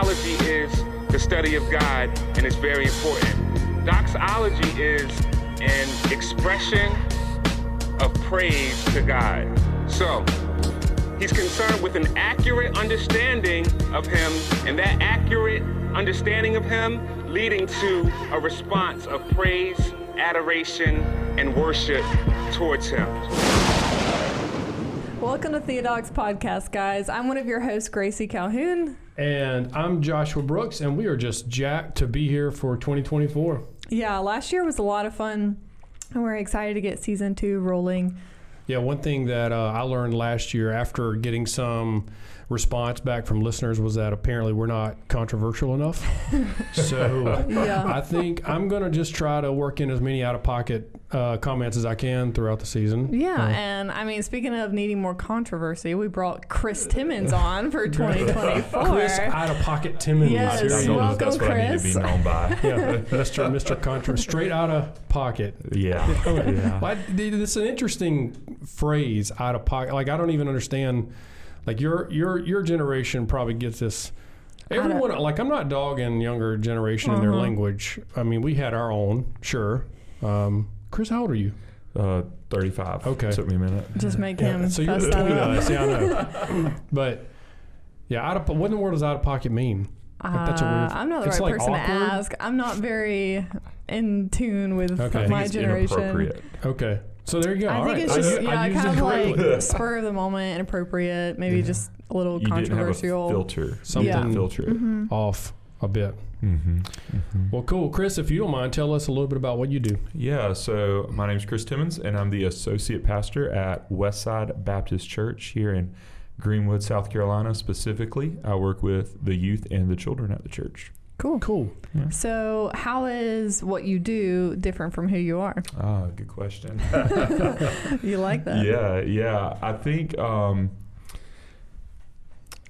theology is the study of God, and it's very important. Doxology is an expression of praise to God. So, he's concerned with an accurate understanding of Him, and that accurate understanding of Him leading to a response of praise, adoration, and worship towards Him. Welcome to Theodox Podcast, guys. I'm one of your hosts, Gracie Calhoun. And I'm Joshua Brooks, and we are just jacked to be here for 2024. Yeah, last year was a lot of fun, and we're excited to get season two rolling. Yeah, one thing that uh, I learned last year after getting some response back from listeners was that apparently we're not controversial enough. so Yeah. I think I'm going to just try to work in as many out of pocket uh, comments as I can throughout the season. Yeah, Uh, and I mean, speaking of needing more controversy, we brought Chris Timmons on for 2024. Chris out of pocket Timmons. Yes, here I he don't know welcome, if that's what I need to be known by. yeah, Mr. Mr. Contra, straight out of pocket. Yeah. yeah. Well, I- it's an interesting phrase, out of pocket. Like I don't even understand. Like your your your generation probably gets this. Everyone, like I'm not dogging younger generation in their Uh-huh. language. I mean, we had our own, sure. Um, Chris, how old are you? Uh, 35. Okay. Took me a minute. Just make him so you're fess that between up. us. Yeah, I know. but yeah, out of what in the world does out of pocket mean? Like, that's a Uh, I'm not the it's right like person to awkward? ask. I'm not very in tune with Okay. I I my it's generation. inappropriate. Okay, so there you go. I All think right. it's just u- I yeah, used kind of like correctly. spur of the moment, inappropriate, maybe Yeah. just a little You didn't have a controversial. filter. Something Yeah. Filter it. Mhm. off a bit. Mm-hmm. Mm-hmm. Well, cool, Chris. If you don't mind, tell us a little bit about what you do. Yeah, so my name is Chris Timmons, and I'm the associate pastor at Westside Baptist Church here in Greenwood, South Carolina. Specifically, I work with the youth and the children at the church. Cool. Cool. So, how is what you do different from who you are? Ah, good question. You like that? yeah, yeah. I think um,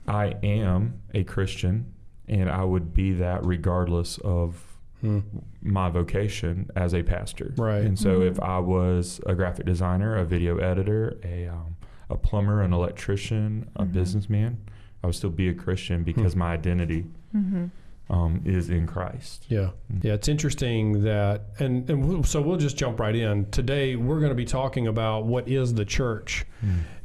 I am a Christian, and I would be that regardless of Hmm. my vocation as a pastor. Right. And so, Mhm. if I was a graphic designer, a video editor, a um, a plumber, an electrician, a Mhm. businessman, I would still be a Christian because my identity Mm-hmm. Um, is in Christ. Yeah. Mm. Yeah, it's interesting that, and, and we'll, so we'll just jump right in. Today, we're going to be talking about what is the church.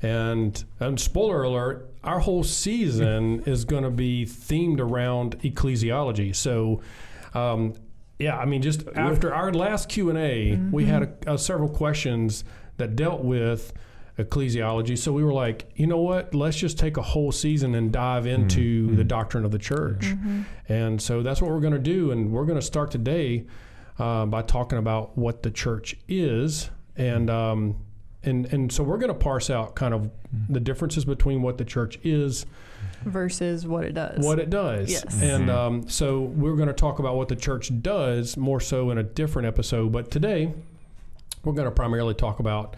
And, and spoiler alert, our whole season is going to be themed around ecclesiology. So, um, yeah, I mean, just after our last Q and A, we had a, a several questions that dealt with ecclesiology. So we were like, you know what? Let's just take a whole season and dive into Mhm. the doctrine of the church. Mm-hmm. And so that's what we're going to do. And we're going to start today uh, by talking about what the church is. And, um, and, and so we're going to parse out kind of the differences between what the church is, Versus what it does. what it does. Yes. And Mhm. um, so we're going to talk about what the church does more so in a different episode. But today, we're going to primarily talk about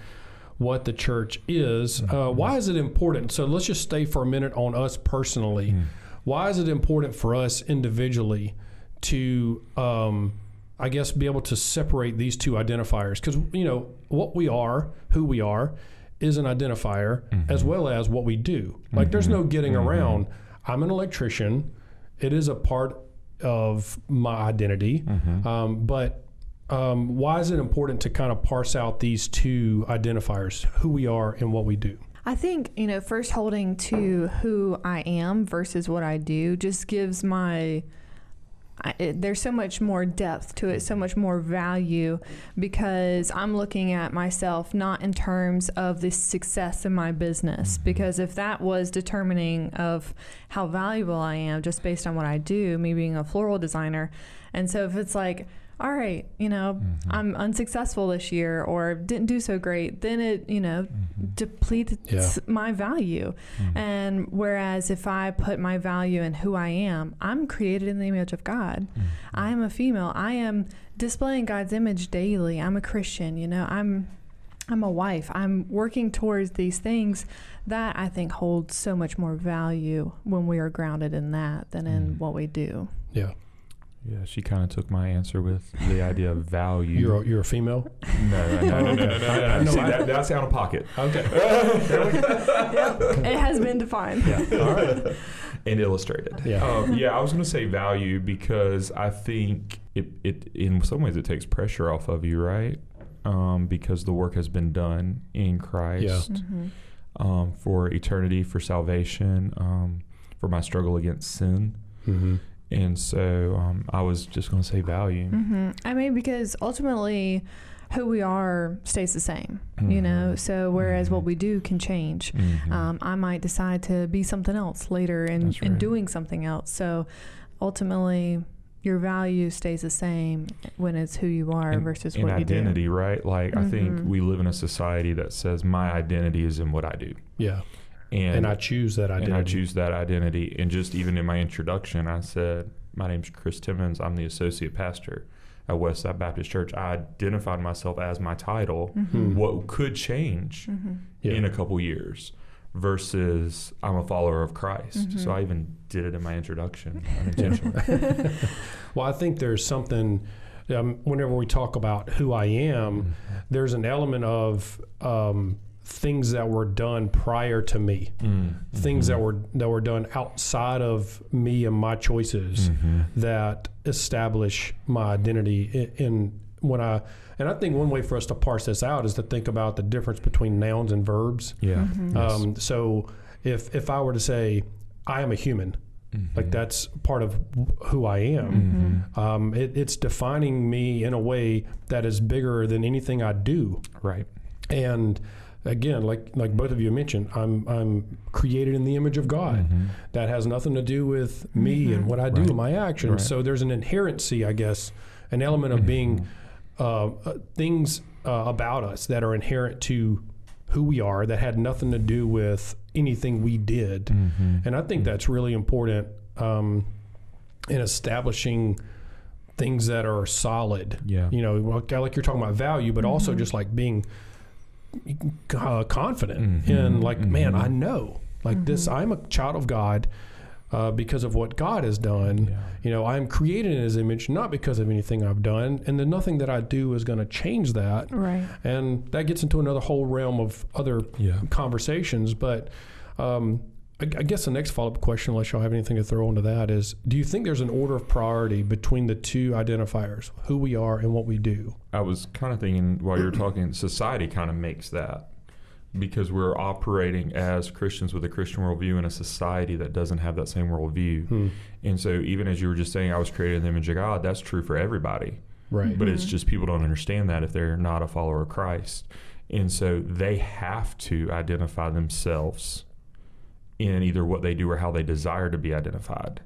what the church is. Uh, why is it important? So let's just stay for a minute on us personally. Mm. Why is it important for us individually to, um, I guess, be able to separate these two identifiers? Because, you know, what we are, who we are, is an identifier as well as what we do. Like, there's no getting around. I'm an electrician, it is a part of my identity. Mm-hmm. Um, but um, why is it important to kind of parse out these two identifiers, who we are and what we do? I think, you know, first holding to who I am versus what I do just gives my. I, it, there's so much more depth to it, so much more value because I'm looking at myself not in terms of the success in my business. Because if that was determining of how valuable I am just based on what I do, me being a floral designer, and so if it's like, all right, you know, Mm-hmm. I'm unsuccessful this year or didn't do so great, then it, you know, depletes Yeah. my value. Mm-hmm. And whereas if I put my value in who I am, I'm created in the image of God. Mm-hmm. I am a female. I am displaying God's image daily. I'm a Christian, you know, I'm I'm a wife. I'm working towards these things that I think hold so much more value when we are grounded in that than in Mm. what we do. Yeah. Yeah, she kind of took my answer with the idea of value. You're a, you're a female. no, no, no, no, no, no, no, I- I no. See, that, that's out of pocket Okay. yep, it has been defined. yeah. All right. and illustrated. Yeah. Um, yeah, I was going to say value because I think it, it, in some ways, it takes pressure off of you, right? Um, because the work has been done in Christ Mhm. um, for eternity, for salvation, um, for my struggle against sin. Mm-hmm. And so um, I was just going to say value. hmm I mean, because ultimately, who we are stays the same, you know. Mhm. So whereas what Mhm. we do can change. Mhm. Um, I might decide to be something else later in, That's in right. doing something else. So ultimately, your value stays the same when it's who you are And- versus and what you do. identity, right? Like I think Mhm. we live in a society that says my identity is in what I do, Yeah. And And, I choose that identity. and I choose that identity. And just even in my introduction, I said, "My name's Chris Timmons. I'm the associate pastor at Westside Baptist Church." I identified myself as my title. do. Hmm. What could change hmm Yeah. in a couple years versus I'm a follower of Christ. Mhm. So I even did it in my introduction unintentionally. Well, I think there's something. Um, whenever we talk about who I am, there's an element of um, things that were done prior to me, Mm. things that were that were done outside of me and my choices Mhm. that establish my identity in, in when I. And I think one way for us to parse this out is to think about the difference between nouns and verbs. Yeah. Mhm. Yes. Um, so if if I were to say I am a human, like Mhm. that's part of who I am. Mhm. Um, it, it's defining me in a way that is bigger than anything I do. Right. And again, like like both of you mentioned, I'm I'm created in the image of God. Mhm. That has nothing to do with me and Mhm. what I do, Right. my actions. Right. So there's an inherency, I guess, an element of being Mhm. uh, uh, things uh, about us that are inherent to who we are that had nothing to do with anything we did. Mhm. And I think that's really important um, in establishing things that are solid. Yeah. You know, like like you're talking about value, but also Mhm. just like being uh, confident Mhm. in, like, man, Mhm. I know, like this, Mhm. I'm a child of God uh, because of what God has done. Yeah. You know, I'm created in His image, not because of anything I've done, and then nothing that I do is going to change that. Right. And that gets into another whole realm of other Yeah. conversations. But um, I, I guess the next follow up question, unless y'all have anything to throw into that, is do you think there's an order of priority between the two identifiers, who we are and what we do? I was kind of thinking while you were talking, society kind of makes that because we're operating as Christians with a Christian worldview in a society that doesn't have that same worldview. Hmm. And so, even as you were just saying, I was created in the image of God, that's true for everybody. Right. But it's Mhm. just people don't understand that if they're not a follower of Christ. And so, they have to identify themselves in either what they do or how they desire to be identified.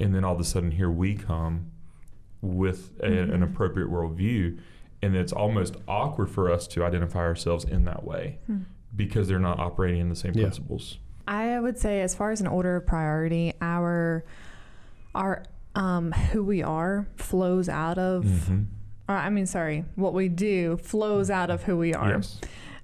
And then all of a sudden, here we come with a, an Mhm. appropriate worldview. And it's almost awkward for us to identify ourselves in that way Hmm. because they're not operating in the same Yeah. principles. I would say, as far as an order of priority, our our um, who we are flows out of. Mhm. Or, I mean, sorry, what we do flows out of who we are. Yes.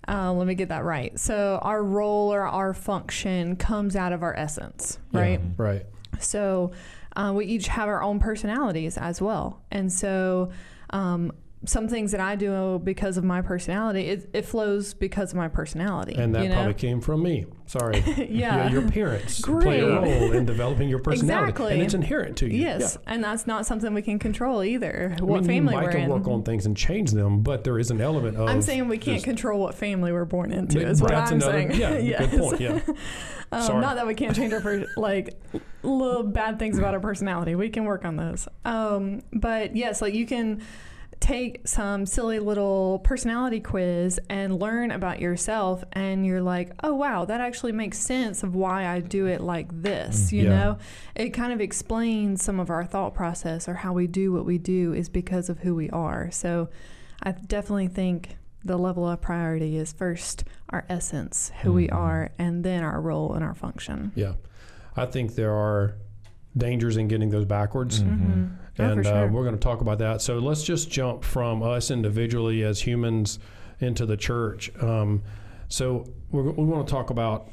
Uh, let me get that right. So our role or our function comes out of our essence, Yeah. right? Right. So uh, we each have our own personalities as well. And so um, some things that I do because of my personality, it, it flows because of my personality. And that you know? probably came from me. Sorry. yeah. your parents play a role in developing your personality. Exactly. And it's inherent to you. Yes, and that's not something we can control either. Yeah. What I mean, family you might we're can in. work on things and change them, but there is an element of. I'm saying we can't control what family we're born into. Is what I'm another- saying. yeah, Yes. good point, yeah. um, Sorry. not that we can't change our per- like little bad things about our personality. We can work on those. Um, but yes, like you can take some silly little personality quiz and learn about yourself and you're like oh wow that actually makes sense of why i do it like this you Yeah. know it kind of explains some of our thought process or how we do what we do is because of who we are so i definitely think the level of priority is first our essence who we Mhm. are and then our role and our function Yeah. I think there are dangers in getting those backwards. Mhm. And for uh, we're going to talk about that. So let's just jump from us individually as humans into the church. Um, so we're, we want to talk about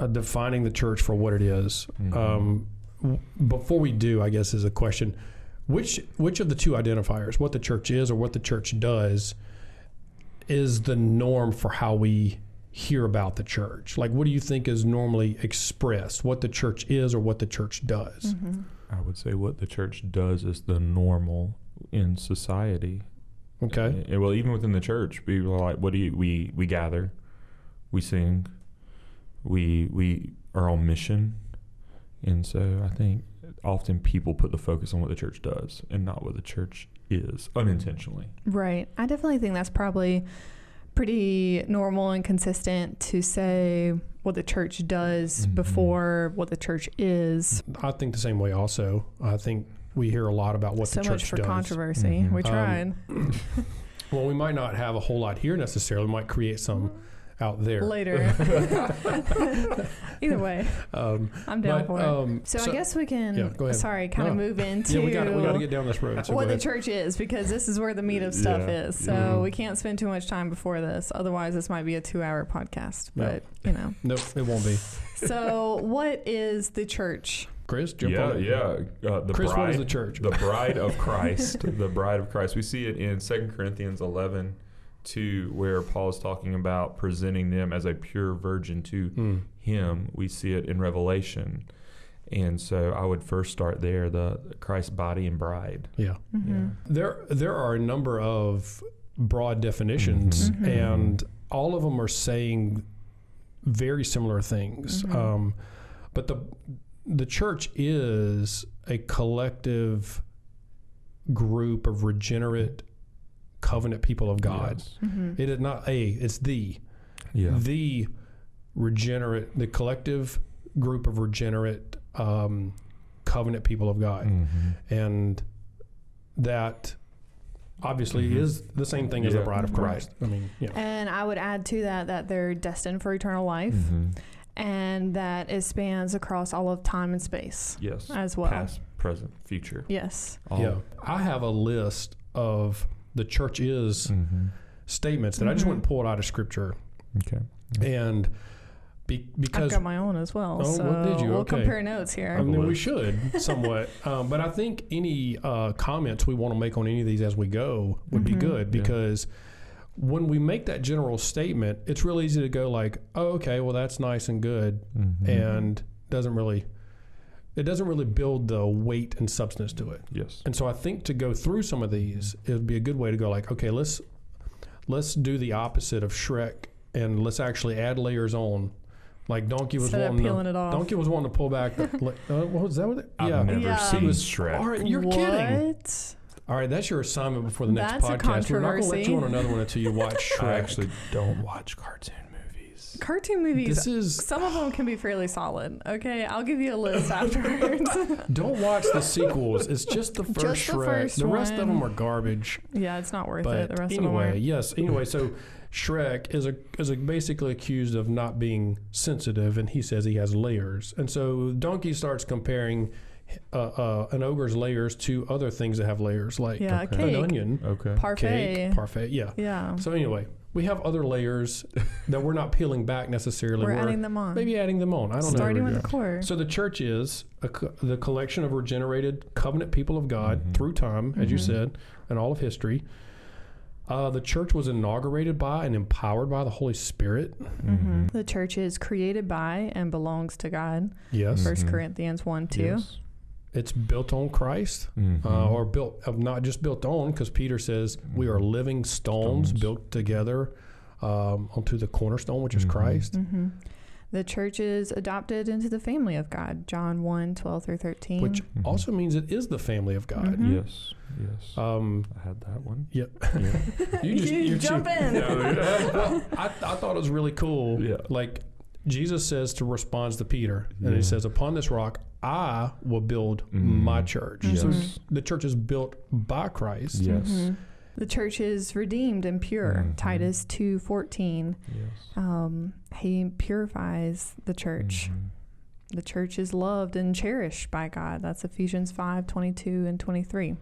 uh, defining the church for what it is. Mhm. Um, w- before we do, I guess is a question: which which of the two identifiers, what the church is or what the church does, is the norm for how we hear about the church? Like, what do you think is normally expressed? What the church is or what the church does? Mm-hmm. I would say what the church does is the normal in society. Okay. Uh, well, even within the church, people are like, "What do you? We we gather, we sing, we we are on mission," and so I think often people put the focus on what the church does and not what the church is unintentionally. Right. I definitely think that's probably pretty normal and consistent to say what the church does Mhm. before what the church is. I think the same way. Also, I think we hear a lot about what so the church does. So much for controversy. Mhm. We Um. Well, we might not have a whole lot here necessarily. We might create some out there Later. Either way, Um, I'm down but, for it. um, So, I guess we can, yeah, go ahead. sorry, kind of No. move into yeah, we got we to get down this road. So what the church is because this is where the meat of stuff Yeah. is. So Mhm. we can't spend too much time before this. Otherwise, this might be a two hour podcast. No. But, you know. Nope, it won't be. So, what is the church? Chris, jump yeah, on it. yeah. Uh, the Chris, bride, what is the church? the bride of Christ, the bride of Christ. We see it in 2 Corinthians 11, 2, where Paul is talking about presenting them as a pure virgin to Mm. him. We see it in Revelation. And so I would first start there, the Christ's body and bride. Yeah. Mm-hmm. There, there are a number of broad definitions, Mhm. Mhm. and all of them are saying very similar things. Mhm. Um, but the the church is a collective group of regenerate covenant people of God. Yes. Mm-hmm. It is not a; it's the Yeah. the regenerate, the collective group of regenerate um, covenant people of God Mhm. and that obviously Mhm. is the same thing as the bride of Right. Christ. I mean, yeah, And I would add to that that they're destined for eternal life Mhm. and that it spans across all of time and space Yes. as well. Past, present, future. Yes. All. yeah. I have a list of the church is Mhm. statements that I just went and pulled out of scripture, Okay. and be, I've got my own as well. Oh, so well, did you? we'll Okay. compare notes here. I mean, we should somewhat, um, but I think any uh, comments we want to make on any of these as we go would be Mhm. good Yeah. because when we make that general statement, it's real easy to go like, "Oh, okay, well that's nice and good," Mhm. and doesn't really it doesn't really build the weight and substance to it. yes. And so I think to go through some of these, it would be a good way to go like, okay, let's let's do the opposite of Shrek and let's actually add layers on. Like Donkey was Instead of wanting peeling to, it off. Donkey was wanting to pull back. The, like, uh, what was that? What it- I've yeah. never Yeah. seen He was- Shrek. All right, you're what? kidding. All right, that's your assignment before the next That's a podcast. We're not going to let you on controversy. another one until you watch Shrek. I actually don't watch cartoon movies. Cartoon movies. this is some of them can be fairly solid. Okay, I'll give you a list afterwards. don't watch the sequels. It's just the first Just the Shrek. first the rest of them are garbage. yeah, it's not worth But it. The rest anyway, of them are. yes. Anyway, so Shrek is a is a basically accused of not being sensitive, and he says he has layers. And so Donkey starts comparing uh, uh, an ogre's layers to other things that have layers, like are. Yeah, Okay. cake, an onion, Okay. parfait. cake, parfait. Yeah. yeah, So anyway, we have other layers that we're not peeling back necessarily. we're adding them on. maybe adding them on. I don't Starting know. with the core. So the church is a, co- the collection of regenerated covenant people of God Mhm. through time, as you Mhm. said, and all of history. Uh, the church was inaugurated by and empowered by the Holy Spirit. hmm The church is created by and belongs to God. Yes, First Mhm. Corinthians one two. Yes. It's built on Christ, Mhm. uh, or built uh, not just built on, because Peter says we are living stones, Stones. built together um, onto the cornerstone, which is Mhm. Christ. hmm The church is adopted into the family of God. John 1, 12 through 13. Which Mhm. also means it is the family of God. Mhm. Yes. Yes. Um, I had that one. Yep. Yeah. you just You jump cheap. in. well, I, I thought it was really cool. Yeah. Like Jesus says to responds to Peter, and he says, "Upon this rock, I will build Mm. my church." So Yes. the church is built by Christ. Yes. Mhm. The church is redeemed and pure. Mhm. Titus 2, 14. Yes. Um, he purifies the church. The church is loved and cherished by God. That's Ephesians 5, 22 and 23.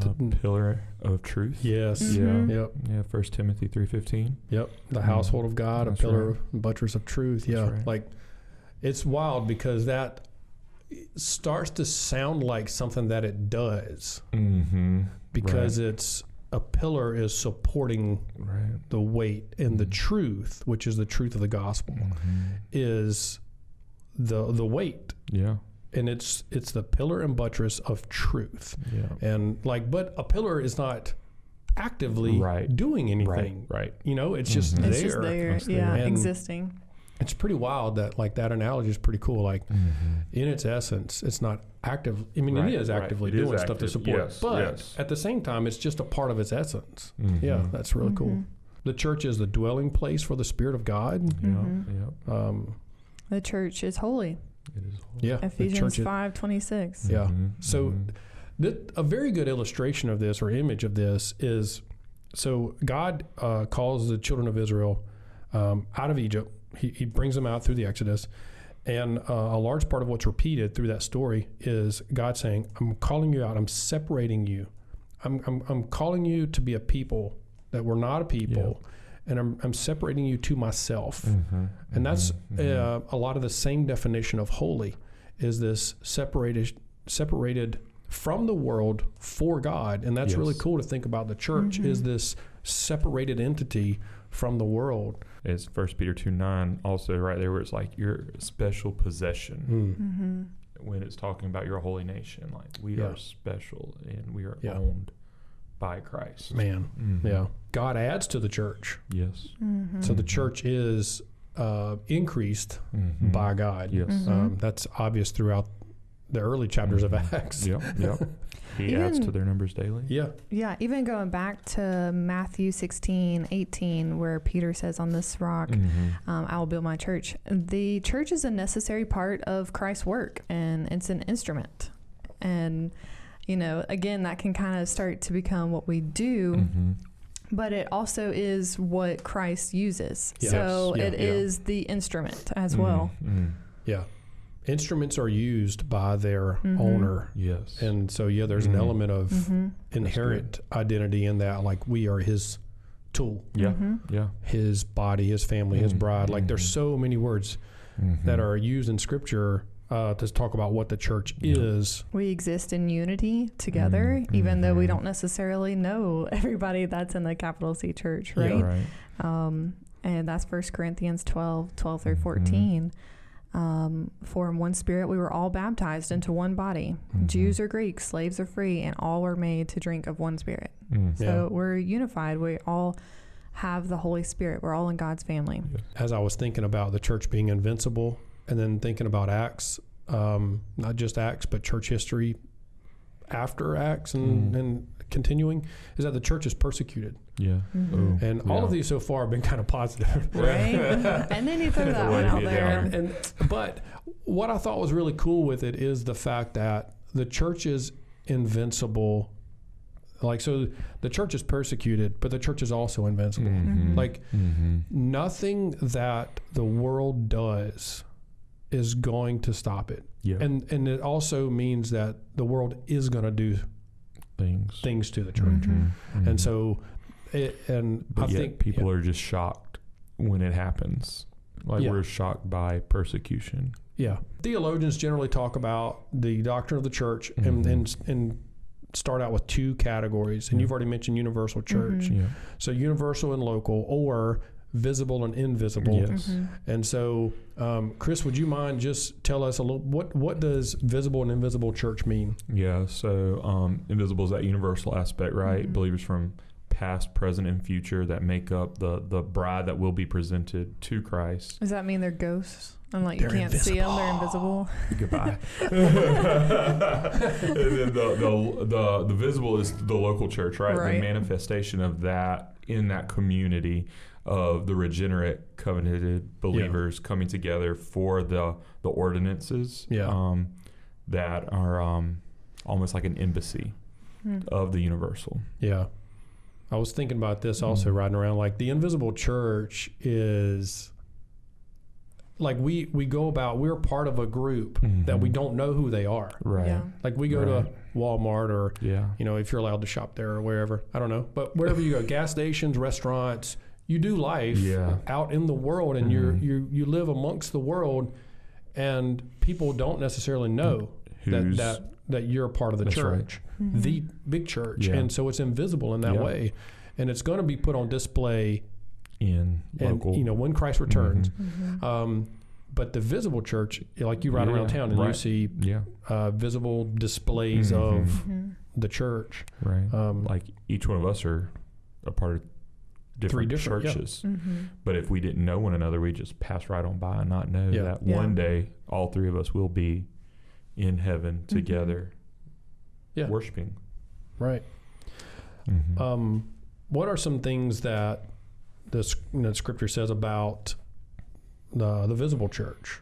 A pillar of truth. Yes. Mhm. Yep. Yeah. First Timothy three fifteen. Yep. The household of God, That's a pillar right. of buttress of truth. That's yeah. right. Like it's wild because that starts to sound like something that it does Mm-hmm. because it's a pillar is supporting Right. the weight and the truth, which is the truth of the gospel, Mm-hmm. is the the weight, Yeah. and it's it's the pillar and buttress of truth, Yeah. and like, but a pillar is not actively Right. doing anything. Right. right. You know, it's just Mhm. there. It's just there, It's yeah, there. And- existing. It's pretty wild that like that analogy is pretty cool. Like Mm-hmm. in its essence, it's not active. I mean, Right, it is right. actively It is doing stuff to support, yes, but yes. at the same time, it's just a part of its essence. Mhm. Yeah, that's really cool. Mhm. The church is the dwelling place for the Spirit of God. Yeah. Mhm. Yeah. Um, The church is holy. It is. yeah, Ephesians church is, five twenty six. Yeah. Mhm. So- Mhm. Th- a very good illustration of this or image of this is so God uh, calls the children of Israel um, out of Egypt. He, he brings them out through the Exodus. And uh, a large part of what's repeated through that story is God saying, I'm calling you out, I'm separating you. I'm, I'm, I'm calling you to be a people that we're not a people, and I'm, I'm separating you to myself. Mhm. And that's Mhm. uh, a lot of the same definition of holy is this separated separated from the world for God. And that's really cool to think about the church is this separated entity from the world. It's First Peter two nine also right there where it's like your special possession Mm-hmm. when it's talking about your holy nation. Like we Yeah. are special and we are Yeah. owned by Christ. Man, Mhm. yeah. God adds to the church. Yes. Mm-hmm. So the church is uh, increased Mhm. by God. Yes. Mhm. Um, that's obvious throughout the early chapters of Mhm. Acts. Yep. Yep. He adds to their numbers daily. Yeah. Yeah, even going back to Matthew 16, 18, where Peter says, On this rock, Mhm. um, I will build my church. The church is a necessary part of Christ's work and it's an instrument. And, you know, again, that can kind of start to become what we do, Mhm. but it also is what Christ uses. Yes. So Yeah, it yeah. is the instrument as well. Mhm. Yeah. Instruments are used by their Mhm. owner. Yes. And so, yeah, there's Mhm. an element of hmm inherent identity in that. Like, we are his tool, yeah. hmm Yeah. his body, his family, his Mhm. bride. Like, there's Mhm. so many words that are used in scripture uh, to talk about what the church Yeah. is. We exist in unity together, even though we don't necessarily know everybody that's in the capital C church, Yeah. right? Right. Um, and that's First Corinthians 12, 12 through Mhm. 14. Um, for in one spirit we were all baptized into one body. Mhm. Jews or Greeks, slaves or free, and all were made to drink of one spirit. Mm. So we're unified. We all have the Holy Spirit. We're all in God's family. As I was thinking about the church being invincible and then thinking about Acts, um, not just Acts, but church history after Acts and, Mm. and continuing, is that the church is persecuted. Yeah. Mhm. Oh, And all of these so far have been kind of positive. Right? and then you throw that one out there. and, and but what I thought was really cool with it is the fact that the church is invincible. Like so, the church is persecuted, but the church is also invincible. Mhm. Like Mhm. nothing that the world does is going to stop it, yeah. and and it also means that the world is going to do things. things to the church, Mhm. Mhm. and so, it, and but I yet think people are just shocked when it happens. Like Yeah. we're shocked by persecution. Yeah. Theologians generally talk about the doctrine of the church and, Mhm. and and start out with two categories. And Yeah. you've already mentioned universal church. Mhm. Yeah. So universal and local or visible and invisible. Yes. Mhm. And so um, Chris, would you mind just tell us a little what what does visible and invisible church mean? Yeah. So um, invisible is that universal aspect, right? Mhm. Believers from past, present, and future that make up the the bride that will be presented to Christ. Does that mean they're ghosts? I'm like, you They're can't see them, they're invisible. Goodbye. and then the, the the the visible is the local church, right? Right. The manifestation of that in that community of the regenerate covenanted believers coming together for the the ordinances Yeah. um, that are um, almost like an embassy Hmm. of the universal. Yeah. I was thinking about this also Mhm. riding around like the invisible church is like we we go about we're part of a group that we Mhm. don't know who they are. Right. Yeah. Like we go to Walmart or Yeah. you know if you're allowed to shop there or wherever I don't know, but wherever you go, gas stations, restaurants, you do life Yeah. out in the world and you're Mhm. you you live amongst the world, and people don't necessarily know that Who's- that that you're a part of the That's right. church, the big church, Yeah. and so it's invisible in that Yeah. way, and it's going to be put on display, in and local. you know when Christ returns. Mm-hmm. Um, but the visible church, like you ride around town and you see yeah, uh, visible displays Mhm. of Mm-hmm. the church. right. Um, like each one of us are a part of different, different, yeah. churches. Mm-hmm. But if we didn't know one another, we just pass right on by and not know Yeah. that Yeah. one day all three of us will be in heaven together, Yeah. worshiping. right. Mhm. Um, what are some things that the you know, scripture says about the, the visible church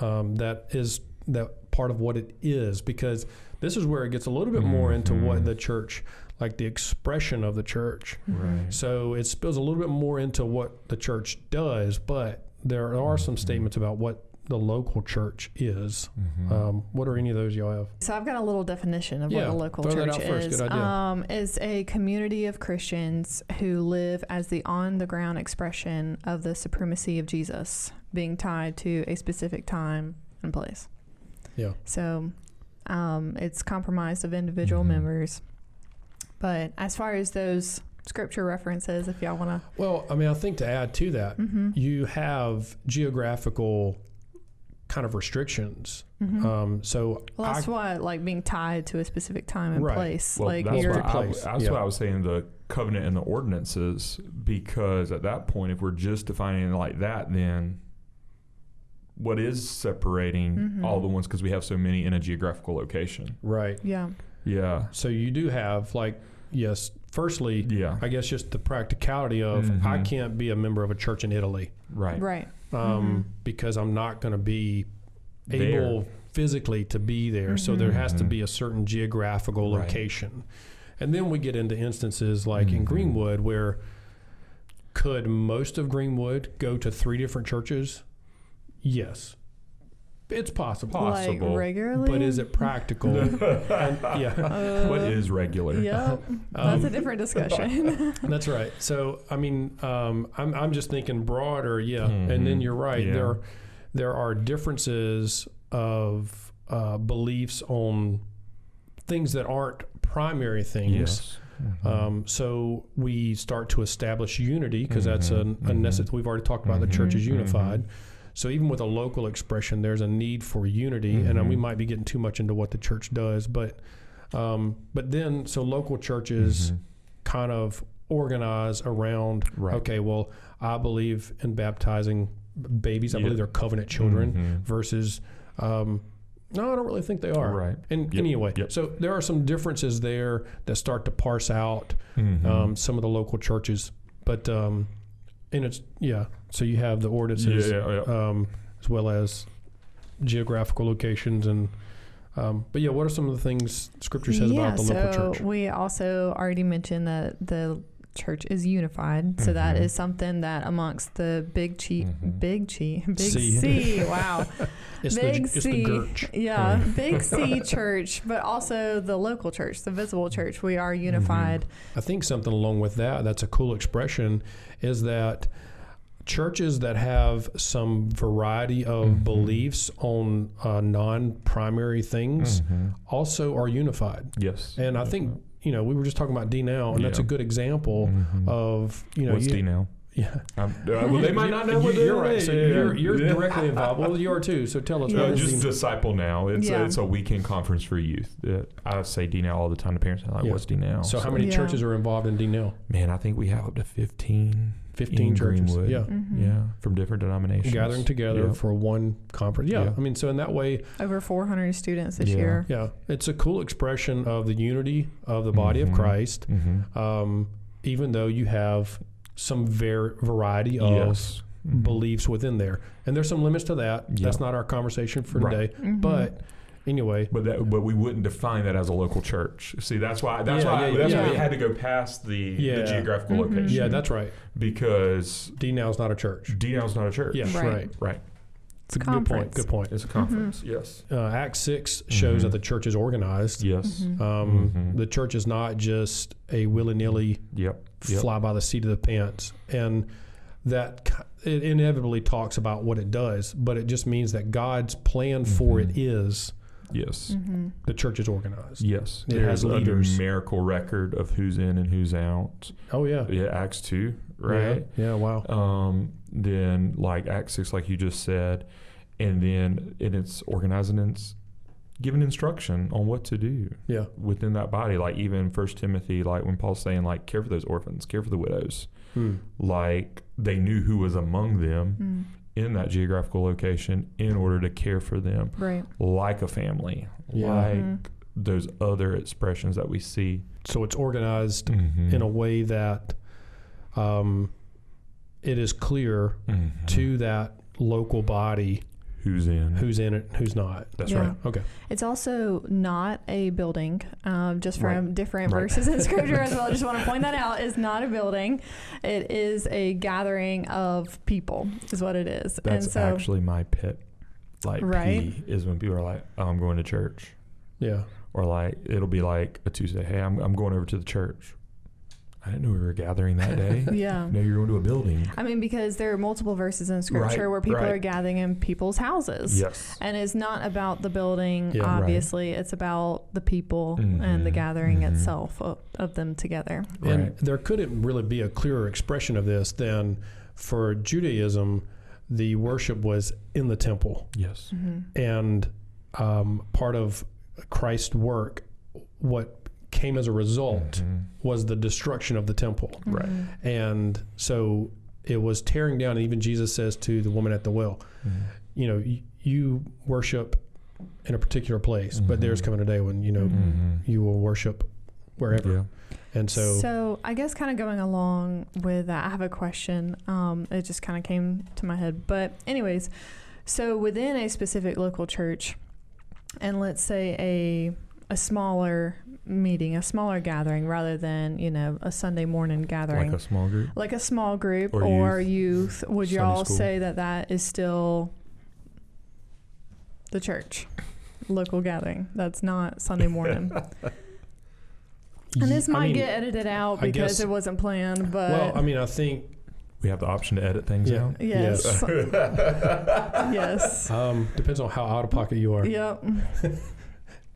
um, that is that part of what it is? Because this is where it gets a little bit more into what Mhm. the church, like the expression of the church. right. So it spills a little bit more into what the church does, but there are some Mhm. statements about what the local church is. Mhm. Um, what are any of those y'all have? So I've got a little definition of Yeah, what a local throw that church out first. is. Good idea. Um, is a community of Christians who live as the on-the-ground expression of the supremacy of Jesus, being tied to a specific time and place. Yeah. So um, it's comprised of individual Mhm. members. But as far as those scripture references, if y'all want to. Well, I mean, I think to add to that, mm-hmm. you have geographical kind of restrictions. mm-hmm. Um, so well, that's I, what like being tied to a specific time and Right. place. Well, like that's you're, why I, place, that's yeah. why I was saying the covenant and the ordinances, because at that point, if we're just defining it like that, then what is separating Mhm. all the ones because we have so many in a geographical location? right. yeah, Yeah, So you do have like yes. Firstly, yeah, I guess just the practicality of I Mhm. can't be a member of a church in Italy right, right. um, because I'm not going to be There. able physically to be there. So there has to Mhm. be a certain geographical Right. location. And then we get into instances like in Mhm. Greenwood where could most of Greenwood go to three different churches? Yes. It's possible. Possible. Like regularly. But is it practical? and, yeah. Uh, What is regular? Yep, that's a Um, different discussion. That's right. So I mean, um, I'm I'm just thinking broader, yeah. And then you're right. Yeah. There there are differences of uh, beliefs on things that aren't primary things. Yes. Mhm. Um, so we start to establish unity because that's a, a mhm. necess- We've already talked about the Mhm, church is mhm. unified. So even with a local expression, there's a need for unity, and uh, we Mhm. might be getting too much into what the church does, but um, but then so local churches Mhm. kind of organize around Right. okay well i believe in baptizing babies i Yeah. believe they're covenant children Mhm. versus um, no i don't really think they are Right. and Yep. anyway Yep. so there are some differences there that start to parse out Mhm. um, some of the local churches but um, and it's yeah so you have the ordinances yeah, yeah, yeah. um, as well as geographical locations and um, but yeah what are some of the things scripture says yeah, about the local so church we also already mentioned that the church is unified. So that Mhm. is something that amongst the big chi, Mhm. big chi, big C. C, wow, it's, the, big it's the C, yeah, Mm. big C church, but also the local church, the visible church. We are unified. I think something along with that, that's a cool expression, is that churches that have some variety of Mhm. beliefs on uh, non primary things Mhm. also are unified. Yes. And I think, you know, we were just talking about D now, and that's a good example Mhm. of, you know, What's you, D now? Yeah. Um, uh, well, they might not know You- what you're right. So Yeah, you're, you're Yeah. directly involved. Well, you are too. So tell us Yeah, what is just disciple now. It's Yeah. a, it's a weekend conference for youth. Uh, I say D now all the time to parents. I'm like, Yeah. what's D now? So how many Yeah. churches are involved in D now? Man, I think we have up to 15. 15 in churches. Greenwood. Yeah. Mhm. Yeah, from different denominations. Gathering together Yeah. for one conference. Yeah. Yeah. I mean, so in that way, Over 400 students this Yeah. year. Yeah, it's a cool expression of the unity of the body Mhm. of Christ, Mm-hmm. um, even though you have some var- variety of yes. Mhm. beliefs within there. And there's some limits to that. Yeah. That's not our conversation for Right. today. Mhm. But anyway, But that, but we wouldn't define that as a local church. See, that's why that's Yeah, why yeah, that's yeah, why we had to go past the, Yeah. the geographical Mhm. location. yeah, that's right. because D is not a church. D is not a church. Yeah, Right. right. right. It's a Good point. Good point. It's a conference. Yes. Uh, Acts 6 shows Mhm. that the church is organized. Yes. Mhm. Um, Mhm. The church is not just a willy nilly Yep. Yep. fly by the seat of the pants. And that it inevitably talks about what it does, but it just means that God's plan for Mhm. it is Yes. Mm-hmm. the church is organized. Yes. It There's has a leaders. numerical record of who's in and who's out. Oh yeah, Yeah, Acts 2, right? Yeah, yeah wow. Um, then like Acts 6, like you just said. And then and it's organizing and it's giving instruction on what to do Yeah, within that body. Like even First Timothy, like when Paul's saying like care for those orphans, care for the widows. Hmm. Like they knew who was among them Mm. in that geographical location in order to care for them Right. like a family, Yeah. like Mhm. those other expressions that we see so it's organized Mhm. in a way that um, it is clear Mhm. to that local body who's in. who's in it, who's not. That's Yeah. right. Okay. It's also not a building, um, just from Right. different Right. verses in scripture as well. I just want to point that out. It's not a building. It is a gathering of people, is what it is. That's and so, actually my pet. Like Right. P is when people are like, "Oh, I'm going to church," Yeah. or like it'll be like a Tuesday. Hey, I'm I'm going over to the church. I didn't know we were gathering that day. yeah. no, you're going to a building. I mean, because there are multiple verses in scripture Right, where people right. are gathering in people's houses. Yes. And it's not about the building, Yeah. Right. obviously. It's about the people and the gathering mhm. itself of, of them together. And there couldn't really be a clearer expression of this than for Judaism, the worship was in the temple. Yes. Mm-hmm. And um, part of Christ's work, what came as a result Mhm. was the destruction of the temple. Right. Mm-hmm. And so it was tearing down. And even Jesus says to the woman at the well, Mhm. you know, y- you worship in a particular place, but there's coming a day when, you know, Mhm. you will worship wherever. Yeah. And so, So I guess kind of going along with that, I have a question. Um, it just kind of came to my head. But anyways, so within a specific local church, and let's say a a smaller meeting, a smaller gathering, rather than you know a Sunday morning gathering, Like a small group. like a small group Or or, youth, would Sunday y'all school. say that that is still the church, local gathering? That's not Sunday morning. And this I might mean, get edited out I because guess- it wasn't planned, but well, I mean, I think We have the option to edit things Yeah. out. yes, yes, um, depends on how out of pocket you are. yep.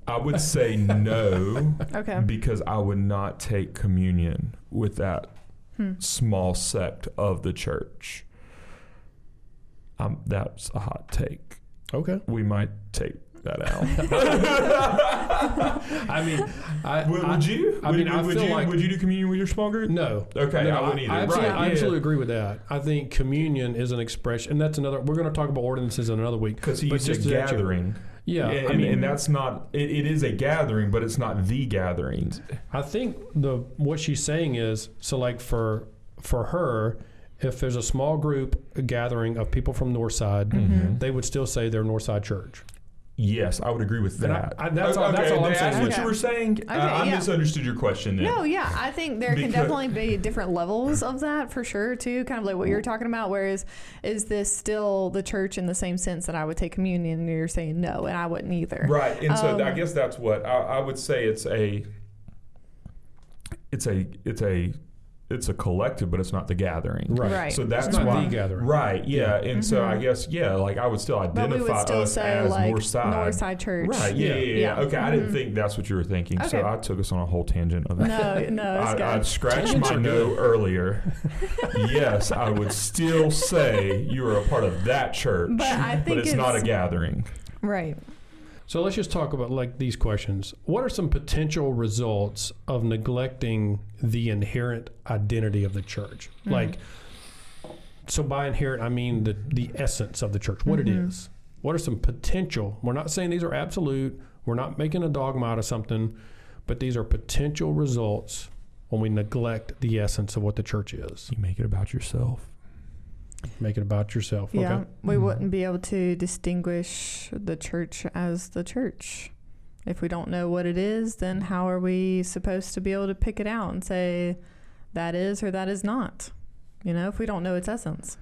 I would say no Okay. because I would not take communion with that Hmm. small sect of the church. Um, that's a hot take. Okay. We might take that out. I mean, I, would, would you? I would, mean, I would feel you, like- would you do communion with your small group? no. Okay, No, I wouldn't either. I absolutely, right, I yeah. agree with that. I think communion is an expression, and that's another. We're going to talk about ordinances in another week. Because he But used a just to let you- gathering. Yeah, and, I mean, and that's not. It, it is a gathering, but it's not the gathering. I think the what she's saying is so like for for her, if there's a small group a gathering of people from Northside, Mhm. they would still say they're Northside Church. Yes, I would agree with And I- that. I- that's O- all- that's okay, all I'm that's saying. what Okay. you were saying. Okay, I, I yeah. misunderstood your question. Then. No, yeah, I think there can definitely be different levels of that for sure too. Kind of like what you're talking about. Whereas, is this still the church in the same sense that I would take communion, and you're saying no, and I wouldn't either. Right, and so I Um, guess that's what I, I would say. It's a, it's a, it's a, it's a collective, but it's not the gathering. Right. Right. So that's It's not why. the gathering. Right. Yeah. And so I Mhm. guess yeah, like I would still But identify we would still us say as like North Side. Northside Church. Right. Yeah. Yeah. yeah, Yeah. Okay. I didn't Mhm. think that's what you were thinking. Okay. So I took us on a whole tangent of that. No, no, it's I, good. I scratched my are no earlier. yes, I would still say you are a part of that church, But I think it's, not a gathering. right. So let's just talk about like these questions. What are some potential results of neglecting the inherent identity of the church? Mhm. Like, so by inherent, I mean the the essence of the church, what Mhm. it is. What are some potential? We're not saying these are absolute. We're not making a dogma out of something, but these are potential results when we neglect the essence of what the church is. You make it about yourself. Make it about yourself. Yeah, Okay. we Mhm. wouldn't be able to distinguish the church as the church. If we don't know what it is, then how are we supposed to be able to pick it out and say that is or that is not? You know, if we don't know its essence.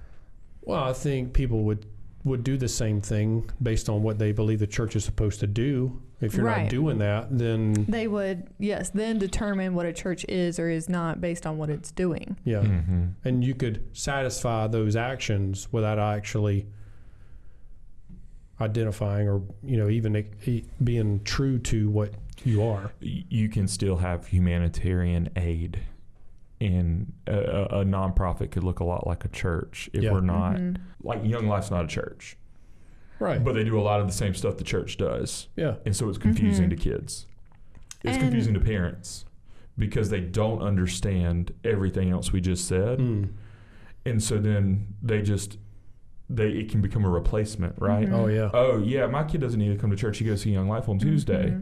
Well, I think people would would do the same thing based on what they believe the church is supposed to do. If you're Right. not doing that, then They would, yes, then determine what a church is or is not based on what it's doing. yeah, Mm-hmm. and you could satisfy those actions without actually identifying or you know even e- being true to what you are. You can still have humanitarian aid, and a, a, a nonprofit could look a lot like a church if Yeah. we're not Mhm. like Young Life's not a church, Right. but they do a lot of the same stuff the church does, yeah. and so it's confusing Mhm. to kids. It's And- confusing to parents because they don't understand everything else we just said. Mm. and so then they just they it can become a replacement, right? Mhm. Oh yeah. Oh yeah, my kid doesn't need to come to church. He goes to Young Life on Tuesday.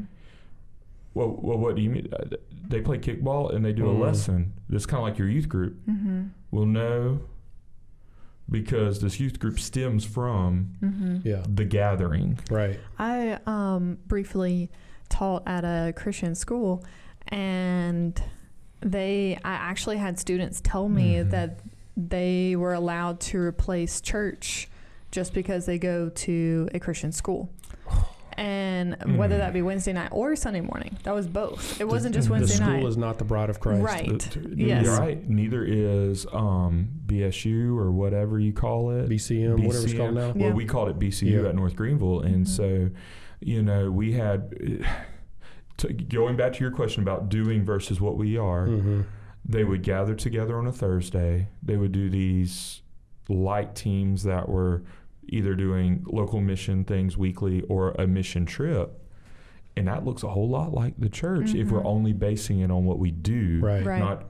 Well, well, what do you mean? Uh, They play kickball and they do Mhm. a lesson. It's kind of like your youth group. Mhm. Well, no, because this youth group stems from Mhm. Yeah. the gathering. Right. I um, briefly taught at a Christian school, and they I actually had students tell me Mhm. that they were allowed to replace church just because they go to a Christian school. And whether Mm. that be Wednesday night or Sunday morning, that was both. It wasn't just Wednesday night. the school night. is not the bride of Christ. Right. The- t- Yes. You're right. Neither is um, BSU or whatever you call it. BCM, whatever it's called now. Yeah. Well, we called it BCU Yeah. at North Greenville, and Mhm. so you know we had. To, going back to your question about doing versus what we are, Mm-hmm. they would gather together on a Thursday. They would do these light teams that were either doing local mission things weekly or a mission trip. And that looks a whole lot like the church if we're Mhm. only basing it on what we do, Right. Right. not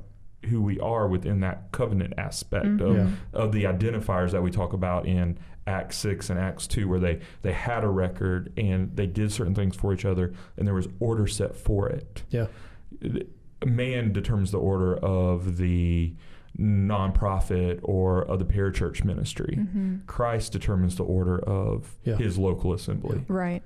who we are within that covenant aspect Mhm. of, Yeah. of the identifiers that we talk about in Acts 6 and Acts 2, where they, they had a record and they did certain things for each other and there was order set for it Yeah. man determines the order of the nonprofit or of the parachurch ministry. Mhm. Christ determines the order of Yeah. his local assembly. Right.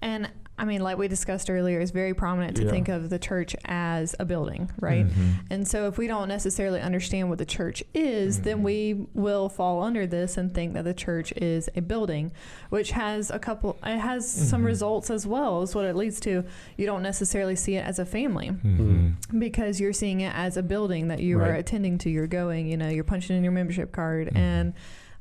And I mean, like we discussed earlier, it's very prominent to Yeah. think of the church as a building, right? Mhm. And so, if we don't necessarily understand what the church is, then Mhm. we will fall under this and think that the church is a building, which has a couple, it has some Mhm. results as well, is what it leads to. You don't necessarily see it as a family Mhm. because you're seeing it as a building that you are attending to. You're going, you know, you're punching in your membership card Mhm. and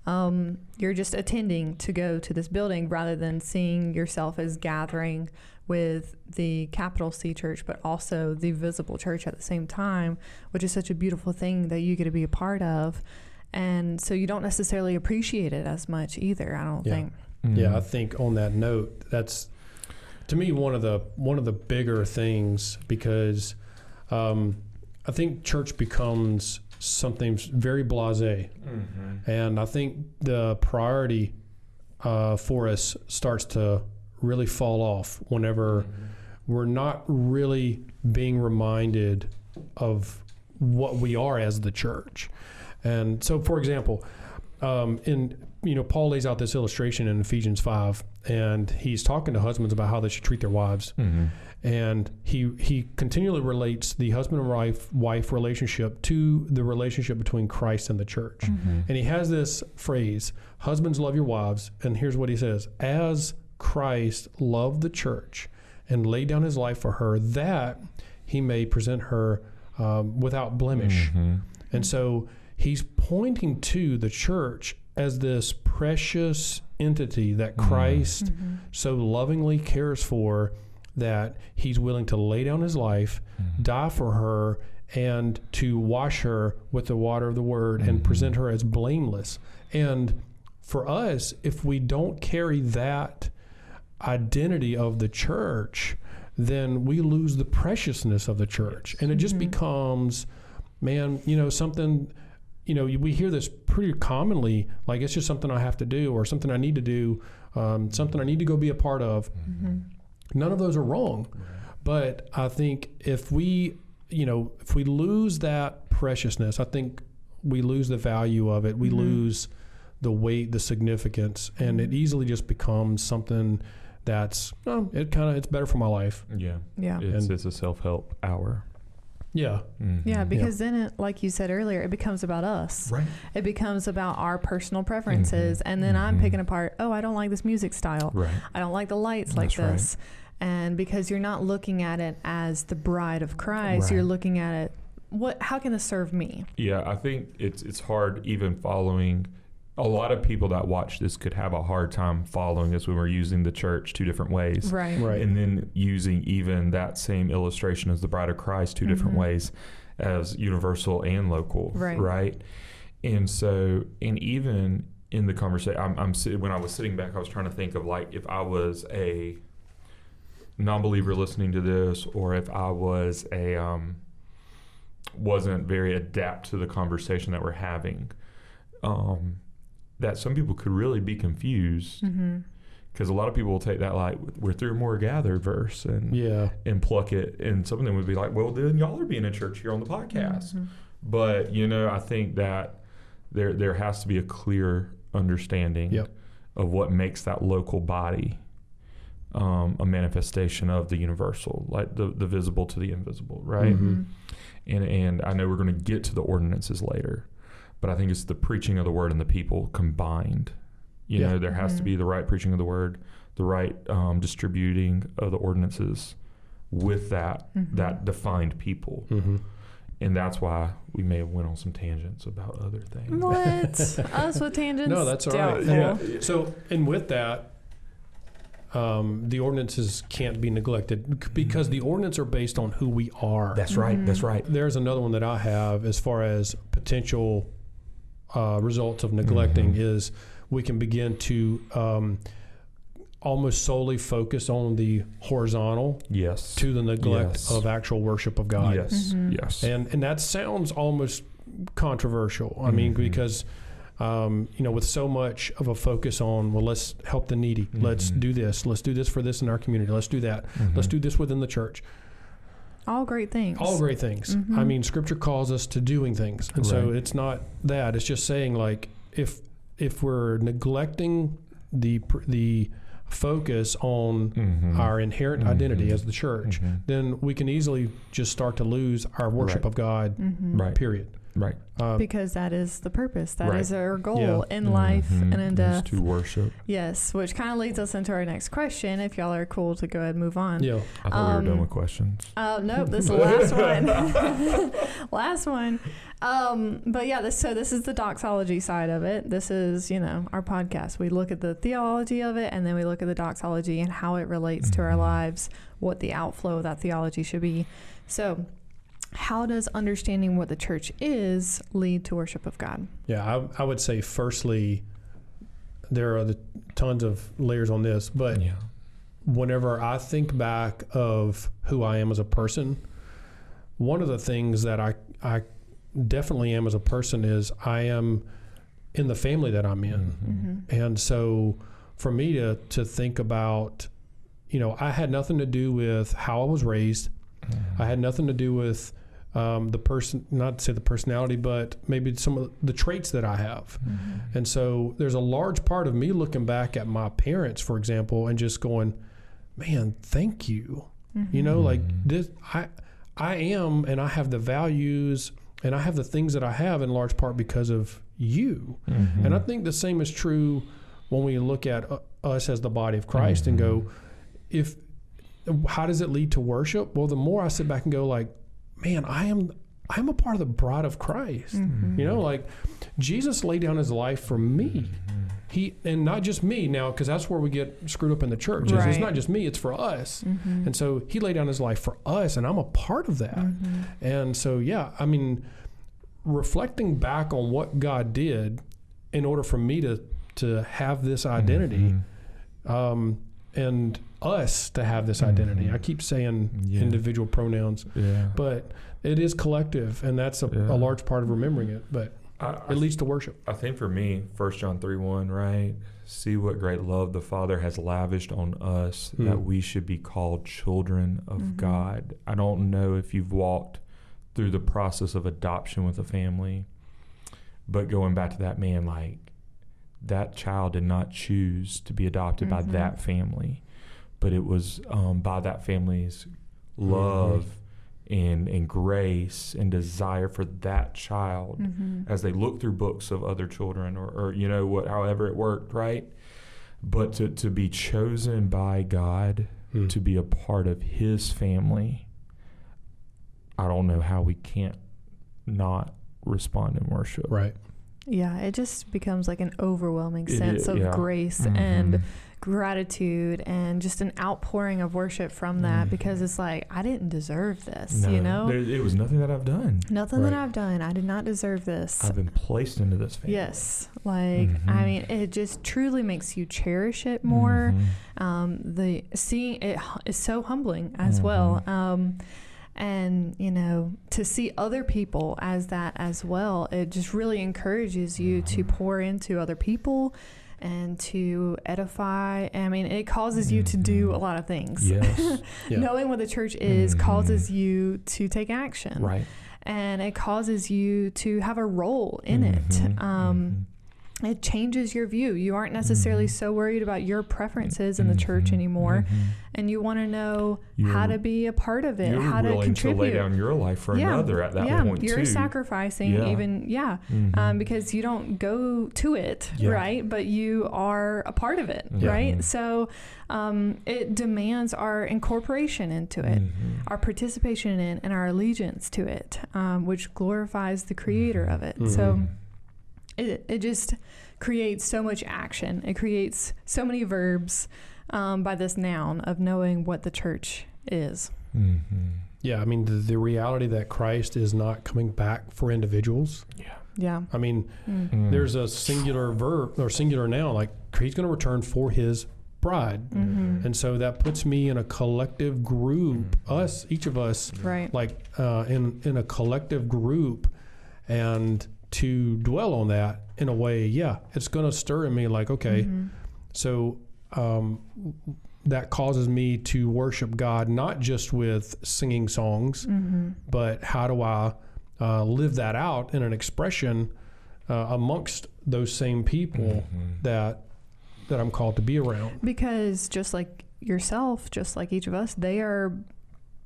um, you're just attending to go to this building rather than seeing yourself as gathering with the capital C church, but also the visible church at the same time, which is such a beautiful thing that you get to be a part of. And so you don't necessarily appreciate it as much either, I don't Yeah. think. Yeah, I think on that note, that's to me one of the one of the bigger things because um, I think church becomes something very blasé, Mhm. and I think the priority uh, for us starts to really fall off whenever we're not really being reminded of what we are as the church. And so, for example, um, in you know, Paul lays out this illustration in Ephesians five, and he's talking to husbands about how they should treat their wives, Mhm. and he he continually relates the husband and wife wife relationship to the relationship between Christ and the church. Mhm. And he has this phrase, husbands love your wives. And here's what he says As Christ loved the church and laid down his life for her, that he may present her um, without blemish. Mhm. And so he's pointing to the church as this precious entity that Mhm. Christ Mm-hmm. so lovingly cares for that he's willing to lay down his life, Mhm. die for her, and to wash her with the water of the word and Mhm. present her as blameless. And for us, if we don't carry that identity of the church, then we lose the preciousness of the church. And it just Mhm. becomes, man, you know, something, you know, we hear this pretty commonly like it's just something I have to do or something I need to do, um, something I need to go be a part of. Mm-hmm. None of those are wrong. But I think if we, you know, if we lose that preciousness, I think we lose the value of it. We Mhm. lose the weight, the significance, and it easily just becomes something that's, oh, it kind of, it's better for my life. Yeah. Yeah. It's, And- it's a self help hour. Yeah. Mhm. Yeah, because then, it, like you said earlier, it becomes about us. right, It becomes about our personal preferences. Mhm. And then I'm Mhm. picking apart, oh, I don't like this music style. right, I don't like the lights like That's right. this. And because you're not looking at it as the bride of Christ, you're looking at it, what? How can this serve me? yeah. I think it's it's hard even following. A lot of people that watch this could have a hard time following this when we're using the church two different ways. Right. Right. and then using even that same illustration as the bride of Christ two different Mhm. ways as universal and local Right. right and so and even in the conversation I'm, I'm sit- when I was sitting back I was trying to think of like if I was a non-believer listening to this or if I was a um, wasn't very adapt to the conversation that we're having um, that some people could really be confused Mm-hmm. because a lot of people will take that like we're through more gathered verse and Yeah. and pluck it and some of them would be like well then y'all are being in church here on the podcast Mm-hmm. but you know i think that there there has to be a clear understanding Yep. of what makes that local body um, a manifestation of the universal like the, the visible to the invisible right Mhm. and and i know we're going to get to the ordinances later but i think it's the preaching of the word and the people combined you Yeah. know there has to Mhm. be the right preaching of the word the right um, distributing of the ordinances with that Mhm. that defined people Mhm. and that's why we may have went on some tangents about other things What? Us with tangents? No, that's all right. Doubtful. Yeah. So, and with that, um, the ordinances can't be neglected c- because the ordinances are based on who we are. that's right that's right There's another one that I have as far as potential uh, results of neglecting Mhm. is we can begin to um, almost solely focus on the horizontal yes to the neglect Yes. of actual worship of God. yes Mhm. yes And and that sounds almost controversial. I mean, Mhm. because um, you know, with so much of a focus on well, let's help the needy. Let's Mhm. do this. Let's do this for this in our community. Let's do that. Let's Mhm. do this within the church. All great things. All great things. Mhm. I mean, Scripture calls us to doing things, and so it's not that. It's just saying like if if we're neglecting the the focus on Mhm. our inherent identity Mhm. as the church, Mhm. then we can easily just start to lose our worship Right. of God. Mhm. right Period. Right Uh, Because that is the purpose. That is Right. our goal Yeah. in life Mhm. and in death. to worship Yes, which kind of leads us into our next question. If y'all are cool to go ahead and move on. yeah. I thought we were done Um, with questions. Oh nope, this is the last one. last one. Um, but yeah, this so this is the doxology side of it. This is you know our podcast. We look at the theology of it, and then we look at the doxology and how it relates to our Mhm. lives, what the outflow of that theology should be. So, how does understanding what the church is lead to worship of God? Yeah, I, I would say firstly, there are the tons of layers on this, but yeah. whenever I think back of who I am as a person, one of the things that I I definitely am as a person is I am in the family that I'm in. Mhm. And so for me to to think about you know, I had nothing to do with how I was raised. I had nothing to do with um, the person, not to say the personality, but maybe some of the traits that I have. Mm-hmm. And so there's a large part of me looking back at my parents, for example, and just going, man, thank you. You know, like Mhm. this, I, I am, and I have the values and I have the things that I have in large part because of you. Mhm. And I think the same is true when we look at uh, us as the body of Christ and go, if how does it lead to worship? Well, the more I sit back and go, like, man, I am I'm a part of the bride of Christ. Mm-hmm. You know, like Jesus laid down his life for me. He and not just me now, because that's where we get screwed up in the church. is It's not just me; it's for us. Mhm. And so he laid down his life for us, and I'm a part of that. Mhm. And so, yeah, I mean, reflecting back on what God did in order for me to to have this identity, Mhm. um, and us to have this identity. Mhm. I keep saying Yeah. individual pronouns, Yeah. but it is collective, and that's a, Yeah. a large part of remembering it. But I, I it leads to worship. I think for me, First John three one, right? See what great love the Father has lavished on us Hmm. that we should be called children of Mhm. God. I don't know if you've walked through the process of adoption with a family, but going back to that man, like that child did not choose to be adopted by Mhm. that family, but it was um, by that family's love and and grace and desire for that child Mm-hmm. as they look through books of other children or, or you know what however it worked right but to, to be chosen by god Mm. to be a part of his family i don't know how we can't not respond in worship Right. Yeah, it just becomes like an overwhelming It sense is, of yeah. grace Mhm. and gratitude and just an outpouring of worship from that Mhm. because it's like I didn't deserve this, No, you know? there, it was nothing that i've done Nothing that I've done. I did not deserve this. i've been placed into this family Yes. Like I Mhm. mean it just truly makes you cherish it more. Mhm. Um the seeing it is so humbling as well. Mhm. Um and you know to see other people as that as well it just really encourages you to Mhm. pour into other people and to edify i mean it causes you to do Mhm. a lot of things yes Yeah. knowing what the church is Mhm. causes you to take action right and it causes you to have a role in it Mhm. um, it changes your view you aren't necessarily Mhm. so worried about your preferences in the church Mhm. anymore Mhm. and you want to know how You're- to be a part of it how to contribute to lay down your life for yeah, another at that yeah, point you're too. sacrificing Yeah. even yeah Mhm. um, because you don't go to it Yeah. right but you are a part of it right Mhm. so um, it demands our incorporation into it Mhm. our participation in it and our allegiance to it um, which glorifies the creator of it so. It, it just creates so much action it creates so many verbs um, by this noun of knowing what the church is Mhm. Yeah. I mean, the, the reality that Christ is not coming back for individuals. Yeah. yeah I mean, Mm. Mm. there's a singular verb or singular noun, like he's going to return for his bride. Mhm. And so that puts me in a collective group, Mhm. us, each of us, right like uh, in in a collective group, and to dwell on that in a way, yeah, it's going to stir in me. Like, okay, Mhm. so um, that causes me to worship God not just with singing songs, Mhm. but how do I uh, live that out in an expression uh, amongst those same people Mhm. that that I'm called to be around? because just like yourself just like each of us they are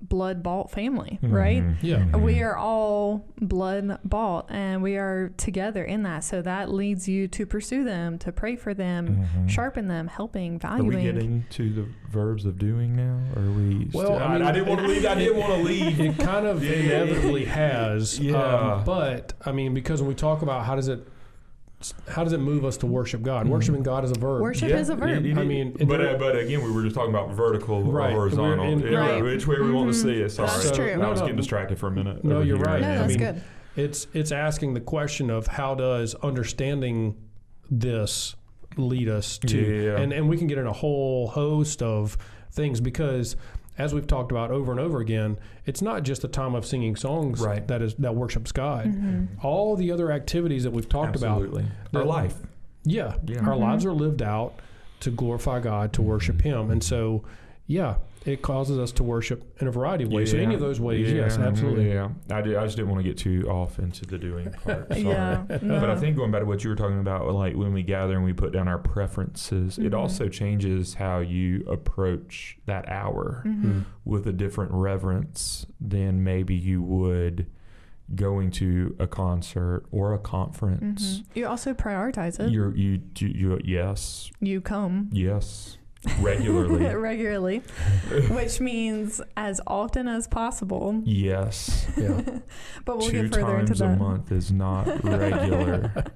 blood bought family right Mhm. Yeah. Mhm. we are all blood bought and we are together in that so that leads you to pursue them to pray for them Mhm. sharpen them helping valuing. Are we valuing getting to the verbs of doing now? Or are we? Well, still- I mean- I, didn't want to leave. I didn't want to leave. It kind of Yeah. inevitably has, Yeah. um, but I mean, because when we talk about how does it, how does it move us to worship God? Mhm. Worshiping God is a verb. Worship is a verb. I mean, but there- uh, but again, we were just talking about vertical Right. or horizontal. In- Yeah, Right. Which way we want to Mhm. see it. Sorry, That's true. I No, was no. getting distracted for a minute. No, you're here. right. no I that's mean, good It's it's asking the question of how does understanding this lead us to, Yeah. and and we can get in a whole host of things because. As we've talked about over and over again, it's not just the time of singing songs Right. that is that worships God. Mhm. All the other activities that we've talked about, Absolutely. Our life. Yeah, Yeah. our Mhm. lives are lived out to glorify God, to worship Mhm. Him, and so yeah, it causes us to worship in a variety of ways. So any of those ways, yes, absolutely. Yeah, I, did, I just didn't want to get too off into the doing part. Sorry. yeah no. But I think going back to what you were talking about, like when we gather and we put down our preferences, it Mhm. also changes how you approach that hour Mhm. with a different reverence than maybe you would going to a concert or a conference. Mhm. you also prioritize it You're you do you yes you come yes regularly regularly which means as often as possible yes Yeah. but we'll two get further into times a month is not regular.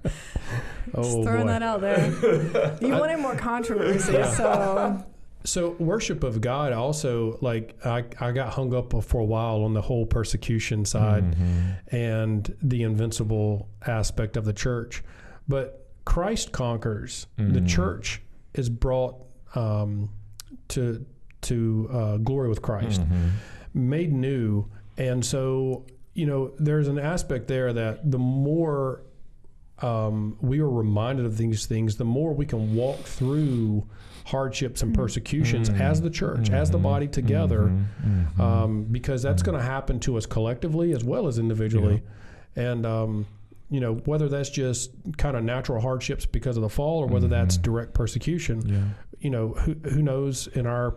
Oh Just throwing boy. that out there. You wanted more controversy, Yeah. so So worship of God also like I, I got hung up for a while on the whole persecution side Mhm. and the invincible aspect of the church. But Christ conquers. The Mhm. church is brought um, to to uh, glory with Christ, Mhm. made new, and so you know there's an aspect there that the more um, we are reminded of these things, the more we can walk through hardships and persecutions Mhm. as the church, as the body together Mhm. Mhm. um, because that's Mhm. going to happen to us collectively as well as individually. And, um, you know, whether that's just kind of natural hardships because of the fall or whether that's direct persecution, yeah. You know, who, who knows in our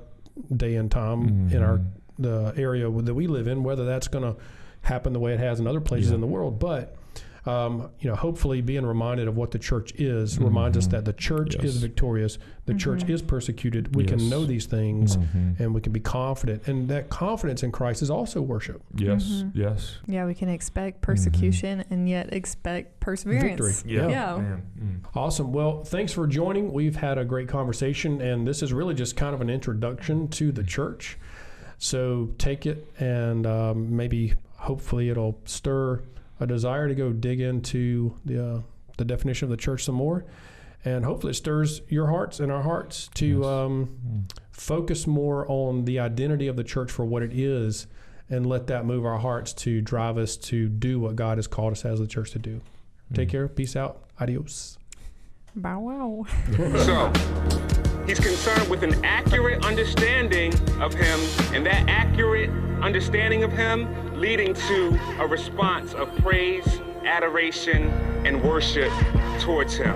day and time, in our Mhm. the area that we live in, whether that's going to happen the way it has in other places Yeah. in the world. But um, you know, hopefully, being reminded of what the church is reminds us Mhm. that the church Yes. is victorious. The church Mhm. is persecuted. We Yes. can know these things, Mhm. and we can be confident. And that confidence in Christ is also worship. Yes, Mhm. yes. Yeah, we can expect persecution and yet expect perseverance. Victory. Yeah. Yeah. Man. Mm. Awesome. Well, thanks for joining. We've had a great conversation, and this is really just kind of an introduction to the church. So take it, and um, maybe, hopefully, it'll stir a desire to go dig into the uh, the definition of the church some more, and hopefully, it stirs your hearts and our hearts to Yes. um, Mm. focus more on the identity of the church for what it is, and let that move our hearts to drive us to do what God has called us as the church to do. Take Mm. care. Peace out. Adios. Bow wow. So, he's concerned with an accurate understanding of him, and that accurate understanding of him leading to a response of praise, adoration, and worship towards him.